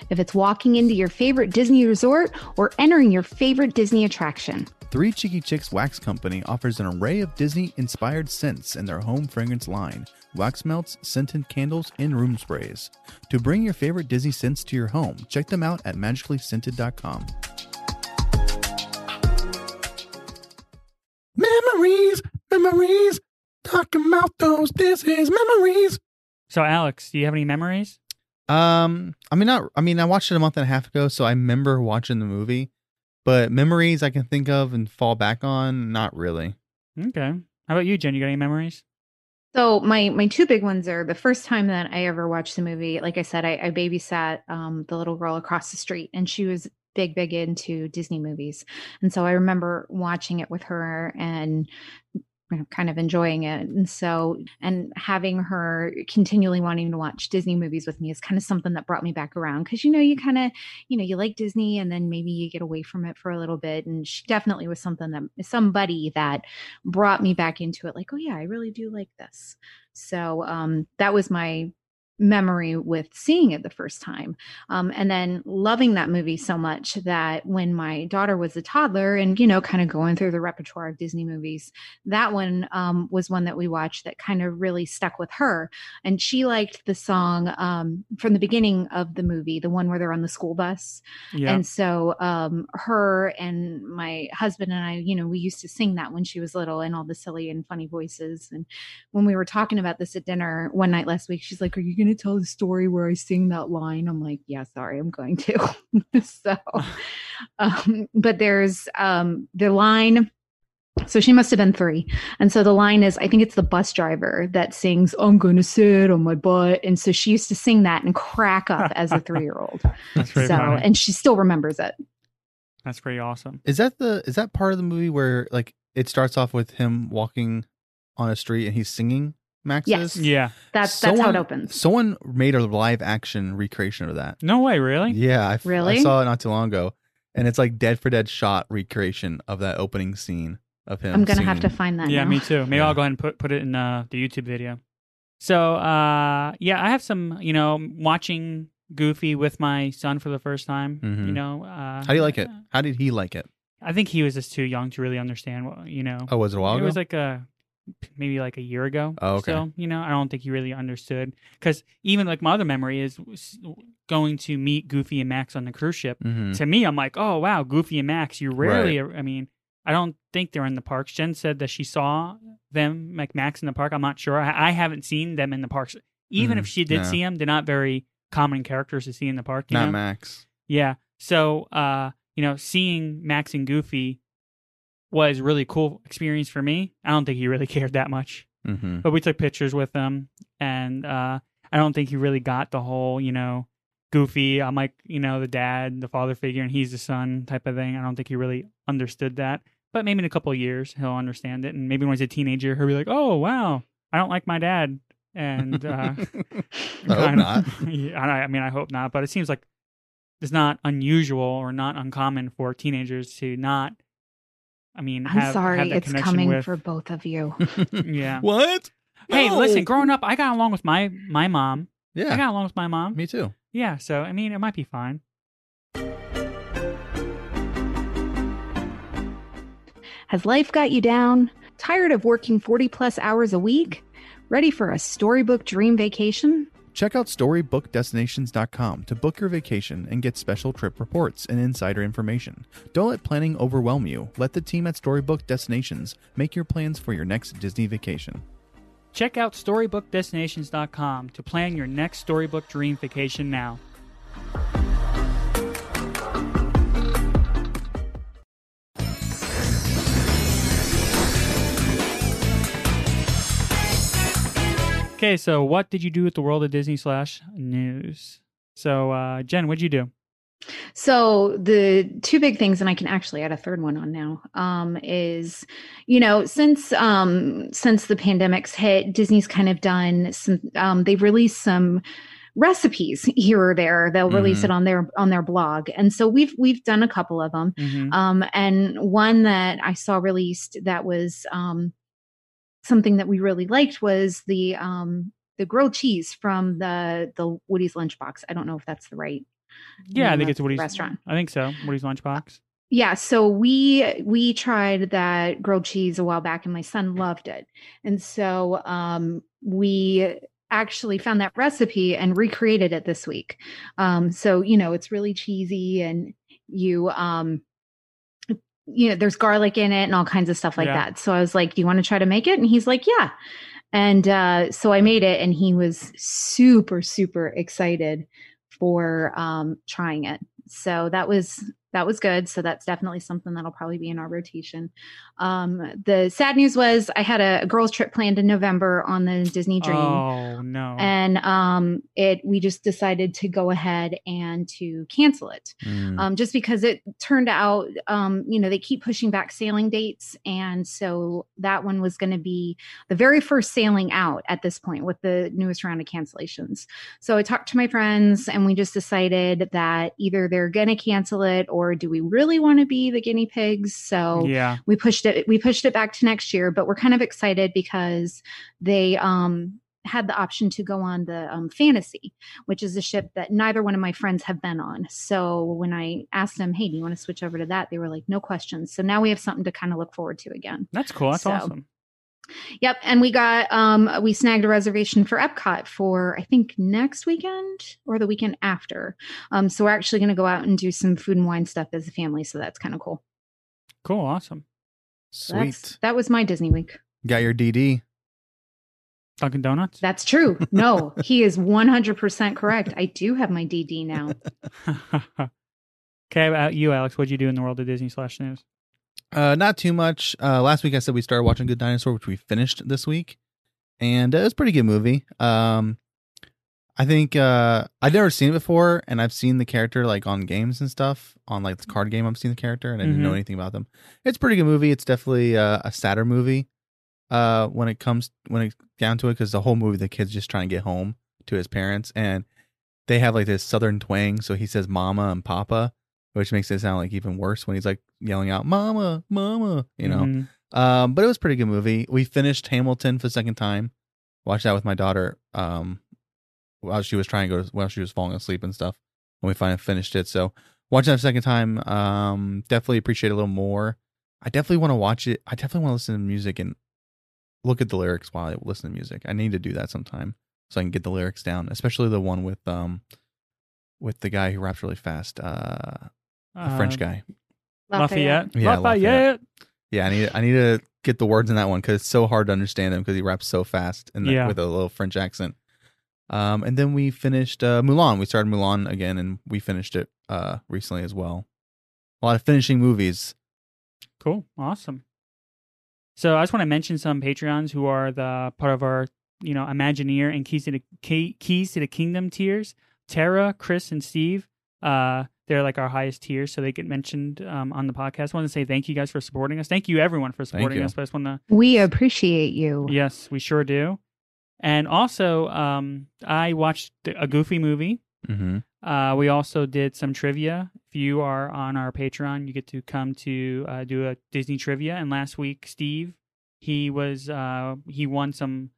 If it's walking into your favorite Disney resort or entering your favorite Disney attraction, Three Cheeky Chicks Wax Company offers an array of Disney inspired scents in their home fragrance line wax melts, scented candles, and room sprays. To bring your favorite Disney scents to your home, check them out at magicallyscented.com. Memories, memories, talking about those Disney's memories. So, Alex, do you have any memories? Um, I mean, not. I mean, I watched it a month and a half ago, so I remember watching the movie. But memories I can think of and fall back on, not really. Okay. How about you, Jen? You got any memories? So my my two big ones are the first time that I ever watched the movie. Like I said, I, I babysat um, the little girl across the street, and she was big, big into Disney movies, and so I remember watching it with her and you know, kind of enjoying it. And so, and having her continually wanting to watch Disney movies with me is kind of something that brought me back around because you know you kind of you know you like Disney, and then maybe you get away from it for a little bit. And she definitely was something that somebody that brought me back into it like oh yeah i really do like this so um that was my memory with seeing it the first time um, and then loving that movie so much that when my daughter was a toddler and you know kind of going through the repertoire of disney movies that one um, was one that we watched that kind of really stuck with her and she liked the song um, from the beginning of the movie the one where they're on the school bus Yeah. and so um her and my husband and I, you know, we used to sing that when she was little and all the silly and funny voices. And when we were talking about this at dinner one night last week, she's like, Are you gonna tell the story where I sing that line? I'm like, Yeah, sorry, I'm going to. so um, but there's um the line so she must have been three. And so the line is I think it's the bus driver that sings, I'm going to sit on my butt. And so she used to sing that and crack up as a three year old. That's So, funny. and she still remembers it. That's pretty awesome. Is that the is that part of the movie where like it starts off with him walking on a street and he's singing Max's? Yes. Yeah. That's that's how it opens. Someone made a live action recreation of that. No way, really? Yeah, I, Really? saw it not too long ago, and it's like dead for dead shot recreation of that opening scene of him. I'm gonna have to find that. Yeah, now. me too. Maybe Yeah. I'll go ahead and put put it in uh, the YouTube video. So, uh, yeah, I have some, you know, watching Goofy with my son for the first time. Mhm. You know, uh, How do you like it? How did he like it? I think he was just too young to really understand what you know. Oh, was it a while it ago? was like a maybe like a year ago. Oh, okay. So you know, I don't think he really understood because even like my other memory is going to meet Goofy and Max on the cruise ship. Mhm. To me, I'm like, oh wow, Goofy and Max. You rarely. I mean, I don't think they're in the parks. Jen said that she saw them like Max in the park. I'm not sure. I, I haven't seen them in the parks. Even Mhm. if she did No. see them, they're not very common characters to see in the park. You Not know? Max. Yeah. So, uh, you know, seeing Max and Goofy was really cool experience for me. I don't think he really cared that much, Mm-hmm. but we took pictures with him, and uh, I don't think he really got the whole, you know, Goofy. I'm like, you know, the dad, the father figure, and he's the son type of thing. I don't think he really understood that. But maybe in a couple of years he'll understand it, and maybe when he's a teenager he'll be like, "Oh wow, I don't like my dad," and uh, I hope not. I mean, I hope not. But it seems like it's not unusual or not uncommon for teenagers to not. I mean, I'm have, have sorry, that it's coming with, for both of you. Yeah. What? Hey, listen. Growing up, I got along with my my mom. Yeah, I got along with my mom. Me too. Yeah. So I mean, it might be fine. Has life got you down? Tired of working 40 plus hours a week? Ready for a storybook dream vacation? Check out StorybookDestinations.com to book your vacation and get special trip reports and insider information. Don't let planning overwhelm you. Let the team at Storybook Destinations make your plans for your next Disney vacation. Check out StorybookDestinations.com to plan your next storybook dream vacation now. Okay, so what did you do with the world of Disney slash news? So, uh, Jen, what'd you do? So the two big things, and I can actually add a third one on now, um, is you know since um, since the pandemic's hit, Disney's kind of done some. Um, they've released some recipes here or there. They'll release Mhm. it on their on their blog, and so we've we've done a couple of them. Mhm. Um, and one that I saw released that was um, something that we really liked was the um, the grilled cheese from the the Woody's Lunchbox. I don't know if that's the right. Yeah, I think it's Woody's restaurant. I think so. Woody's Lunchbox. Yeah, so we we tried that grilled cheese a while back, and my son loved it, and so um, we actually found that recipe and recreated it this week. Um, so you know, it's really cheesy, and you um, you know, there's garlic in it and all kinds of stuff like Yeah. that. So I was like, "Do you want to try to make it?" And he's like, "Yeah." And uh, so I made it, and he was super super excited for um, trying it. So that was that was good. So that's definitely something that'll probably be in our rotation. Um, the sad news was I had a, a girls trip planned in November on the Disney Dream. Oh no. And um, it we just decided to go ahead and to cancel it, Mm. um, just because it turned out, um, you know, they keep pushing back sailing dates, and so that one was going to be the very first sailing out at this point with the newest round of cancellations. So I talked to my friends, and we just decided that either they're going to cancel it, or do we really want to be the guinea pigs? So yeah. we pushed it we pushed it back to next year but we're kind of excited because they um had the option to go on the um, fantasy which is a ship that neither one of my friends have been on so when i asked them hey do you want to switch over to that they were like no questions so now we have something to kind of look forward to again That's cool. That's So, awesome. Yep, and we got um we snagged a reservation for Epcot for I think next weekend or the weekend after. Um so we're actually going to go out and do some food and wine stuff as a family, so that's kind of cool. Cool. Awesome. So that's- Sweet. That was my Disney week. Got your DD. Dunkin' Donuts. That's true. No, he is 100% correct. I do have my DD now. okay, about you, Alex. What'd you do in the world of Disney slash news? Uh, not too much. Uh, last week I said we started watching Good Dinosaur, which we finished this week, and uh, it was a pretty good movie. Um, I think uh, I'd never seen it before, and I've seen the character like on games and stuff. On like the card game, I've seen the character, and I didn't know Mhm. anything about them. It's a pretty good movie. It's definitely uh, a sadder movie uh, when it comes when it's down to it, because the whole movie the kid's just trying to get home to his parents, and they have like this southern twang, so he says "mama" and "papa." Which makes it sound like even worse when he's like yelling out "mama, mama," you know. Mhm. Um, but it was a pretty good movie. We finished Hamilton for the second time. Watched that with my daughter. Um, while she was trying to go, while she was falling asleep and stuff, and we finally finished it. So watching that a second time, um, definitely appreciate it a little more. I definitely want to watch it. I definitely want to listen to music and look at the lyrics while I listen to music. I need to do that sometime so I can get the lyrics down, especially the one with um with the guy who raps really fast, uh, the French Uh, guy. Lafayette. Yeah, Lafayette. Lafayette. Yeah, I need I need to get the words in that one because it's so hard to understand him because he raps so fast and Yeah. with a little French accent. Um, and then we finished uh, Mulan. We started Mulan again, and we finished it uh recently as well. A lot of finishing movies. Cool. Awesome. So I just want to mention some Patreons who are the part of our, you know, Imagineer and Keys to the Key, Keys to the Kingdom tiers. Tara, Chris, and Steve. Uh, they're like our highest tier, so they get mentioned um, on the podcast. I want to say thank you guys for supporting us. Thank you everyone for supporting us. But I just want to We appreciate you. Yes, we sure do. And also, um, I watched a Goofy movie. Mm-hmm. Uh, we also did some trivia. If you are on our Patreon, you get to come to uh, do a Disney trivia. And last week, Steve, he was uh, he won some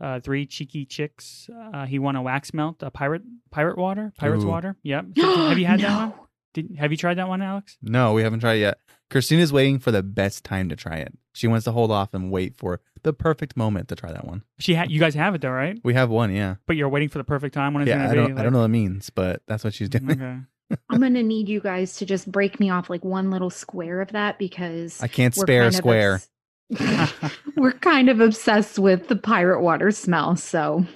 uh, three cheeky chicks. Uh, he won a wax melt, a pirate pirate water, pirate's Ooh. water. Yep. Have you had that one? Did, have you tried that one, Alex? No, we haven't tried it yet. Christina's waiting for the best time to try it. She wants to hold off and wait for the perfect moment to try that one. She ha- you guys have it though, right? We have one, yeah. But you're waiting for the perfect time when it's Yeah, gonna I don't, I like- don't know what it means, but that's what she's doing. Okay. I'm gonna need you guys to just break me off like one little square of that because I can't spare a kind of square. obs- we're kind of obsessed with the pirate water smell. So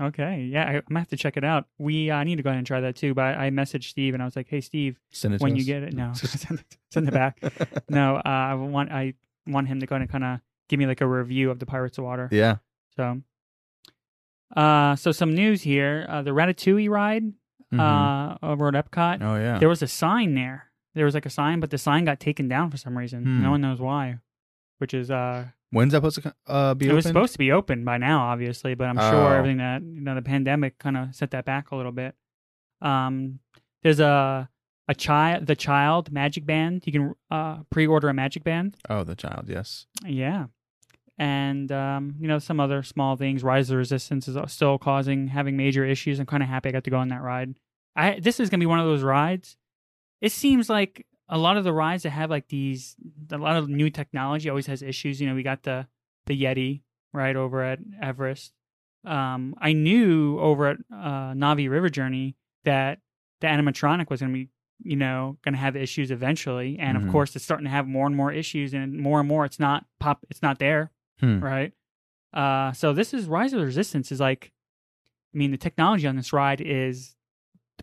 Okay, yeah, I, I'm gonna have to check it out. We uh, need to go ahead and try that too. But I, I messaged Steve and I was like, "Hey, Steve, Send it to when you us. get it, no, send, it, send it back. No, uh, I want I want him to go and kind of give me like a review of the Pirates of Water. yeah. So, uh, so some news here: uh, the Ratatouille ride Mhm. uh, over at Epcot. oh yeah. There was a sign there. There was like a sign, but the sign got taken down for some reason. Hmm. No one knows why. Which is uh, When's that supposed to uh, be it open? was supposed to be open by now, obviously, but I'm Oh. sure everything that you know the pandemic kind of set that back a little bit. Um, there's a a child, the child magic band. You can uh, pre-order a magic band. oh, the child. Yes. Yeah, and um, you know some other small things. Rise of the Resistance is still causing having major issues. I'm kind of happy I got to go on that ride. I this is gonna be one of those rides. It seems like a lot of the rides that have like these a lot of new technology always has issues. You know, we got the the Yeti right over at Everest. Um, I knew over at uh, Na'vi River Journey that the animatronic was going to be, you know, going to have issues eventually, and Mhm. of course, it's starting to have more and more issues, and more and more, it's not pop, it's not there, Hmm. right? Uh, so this is Rise of the Resistance is like, I mean, the technology on this ride is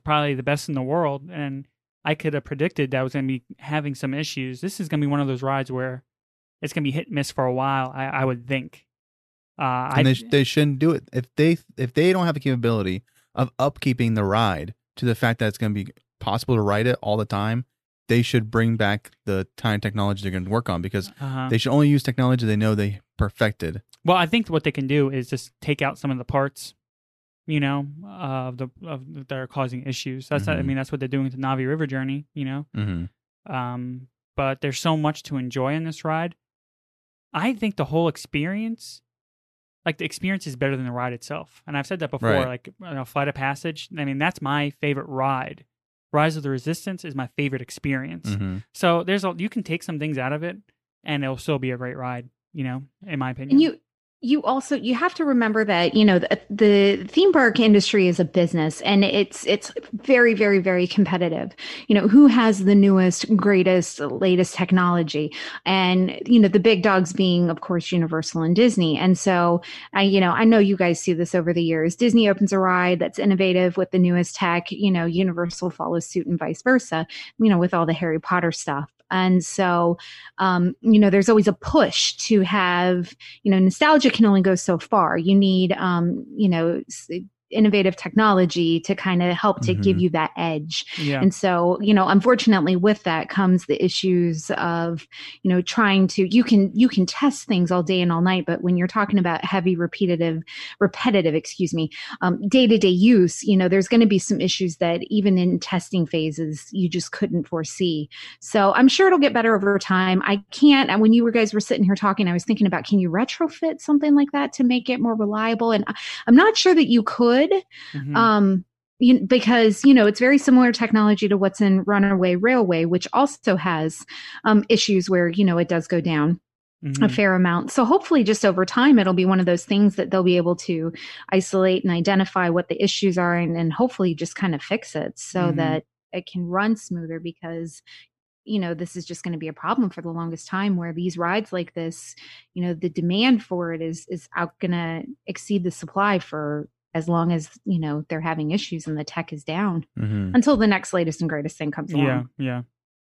probably the best in the world, and I could have predicted that I was going to be having some issues. This is going to be one of those rides where it's going to be hit and miss for a while. I, I would think. Uh, I and they, sh- they shouldn't do it if they if they don't have the capability of upkeeping the ride to the fact that it's going to be possible to ride it all the time. They should bring back the time technology they're going to work on because uh-huh. they should only use technology they know they perfected. Well, I think what they can do is just take out some of the parts, you know, of the of that are causing issues. That's I Mhm. mean that's what they're doing with the Na'vi River journey, you know. Mm-hmm. Um, but there's so much to enjoy in this ride. I think the whole experience, like the experience, is better than the ride itself. And I've said that before. Right. Like you know, Flight of Passage. I mean, that's my favorite ride. Rise of the Resistance is my favorite experience. Mm-hmm. So there's a you can take some things out of it, and it'll still be a great ride. You know, in my opinion. and you you also you have to remember that you know the, the theme park industry is a business and it's it's very very very competitive. You know who has the newest greatest latest technology? And you know the big dogs being of course universal and disney. And so i you know i know you guys see this over the years. Disney opens a ride that's innovative with the newest tech. You know universal follows suit and vice versa you know with all the harry potter stuff and so um, you know there's always a push to have you know nostalgia can only go so far. You need um you know innovative technology to kind of help to give Mhm. you that edge yeah. and so you know unfortunately with that comes the issues of you know trying to you can you can test things all day and all night but when you're talking about heavy repetitive repetitive excuse me um, day-to-day use you know there's going to be some issues that even in testing phases you just couldn't foresee so i'm sure it'll get better over time i can't and when you were guys were sitting here talking i was thinking about can you retrofit something like that to make it more reliable and i'm not sure that you could Mhm. um you, because you know it's very similar technology to what's in Runaway Railway, which also has um, issues where you know it does go down a Mhm. fair amount. So hopefully, just over time, it'll be one of those things that they'll be able to isolate and identify what the issues are, and, and hopefully just kind of fix it so Mhm. that it can run smoother. Because you know this is just going to be a problem for the longest time where these rides like this you know the demand for it is is out going to exceed the supply for as long as you know they're having issues and the tech is down Mm-hmm. until the next latest and greatest thing comes along Yeah, yeah.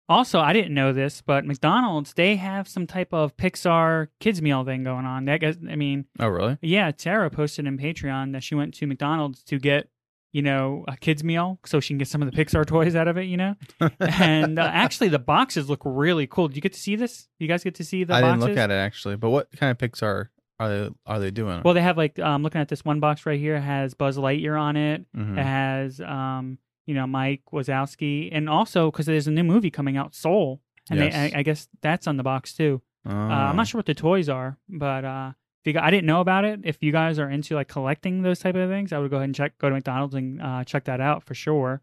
Also, I didn't know this, but McDonald's they have some type of Pixar kids meal thing going on. That guess, I mean, Oh, really? yeah, Tara posted in Patreon that she went to McDonald's to get, you know, a kids meal so she can get some of the Pixar toys out of it, you know. and uh, actually, the boxes look really cool. Did you get to see this? You guys get to see the I boxes? didn't look at it actually. But what kind of Pixar are they are they doing? Well, they have like um looking at this one box right here has Buzz Lightyear on it. Mhm. It has um you know Mike Wazowski, and also because there's a new movie coming out, Soul, and Yes. they, I, I guess that's on the box too. Uh, I'm Oh. not sure what the toys are, but uh, if you, I didn't know about it. If you guys are into like collecting those type of things, I would go ahead and check go to McDonald's and uh, check that out for sure.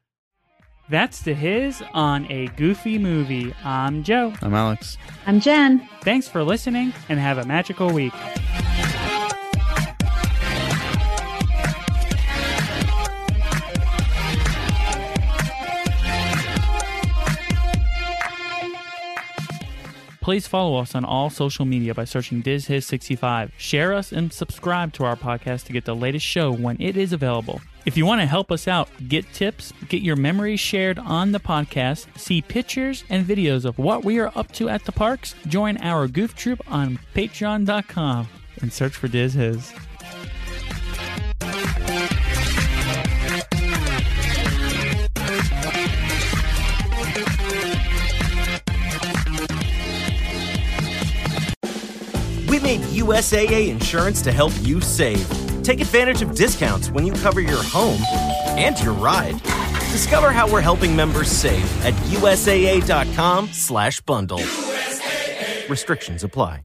That's Diz Hiz on a goofy movie. I'm Joe. I'm Alex. i'm jen Thanks for listening, and have a magical week. Please follow us on all social media by searching DizHiz65. Share us and subscribe to our podcast to get the latest show when it is available. If you want to help us out, get tips, get your memories shared on the podcast, see pictures and videos of what we are up to at the parks, join our goof troop on patreon.com and search for Diz Hiz. We made USAA insurance to help you save. Take advantage of discounts when you cover your home and your ride. Discover how we're helping members save at USAA.com slash bundle. Restrictions apply.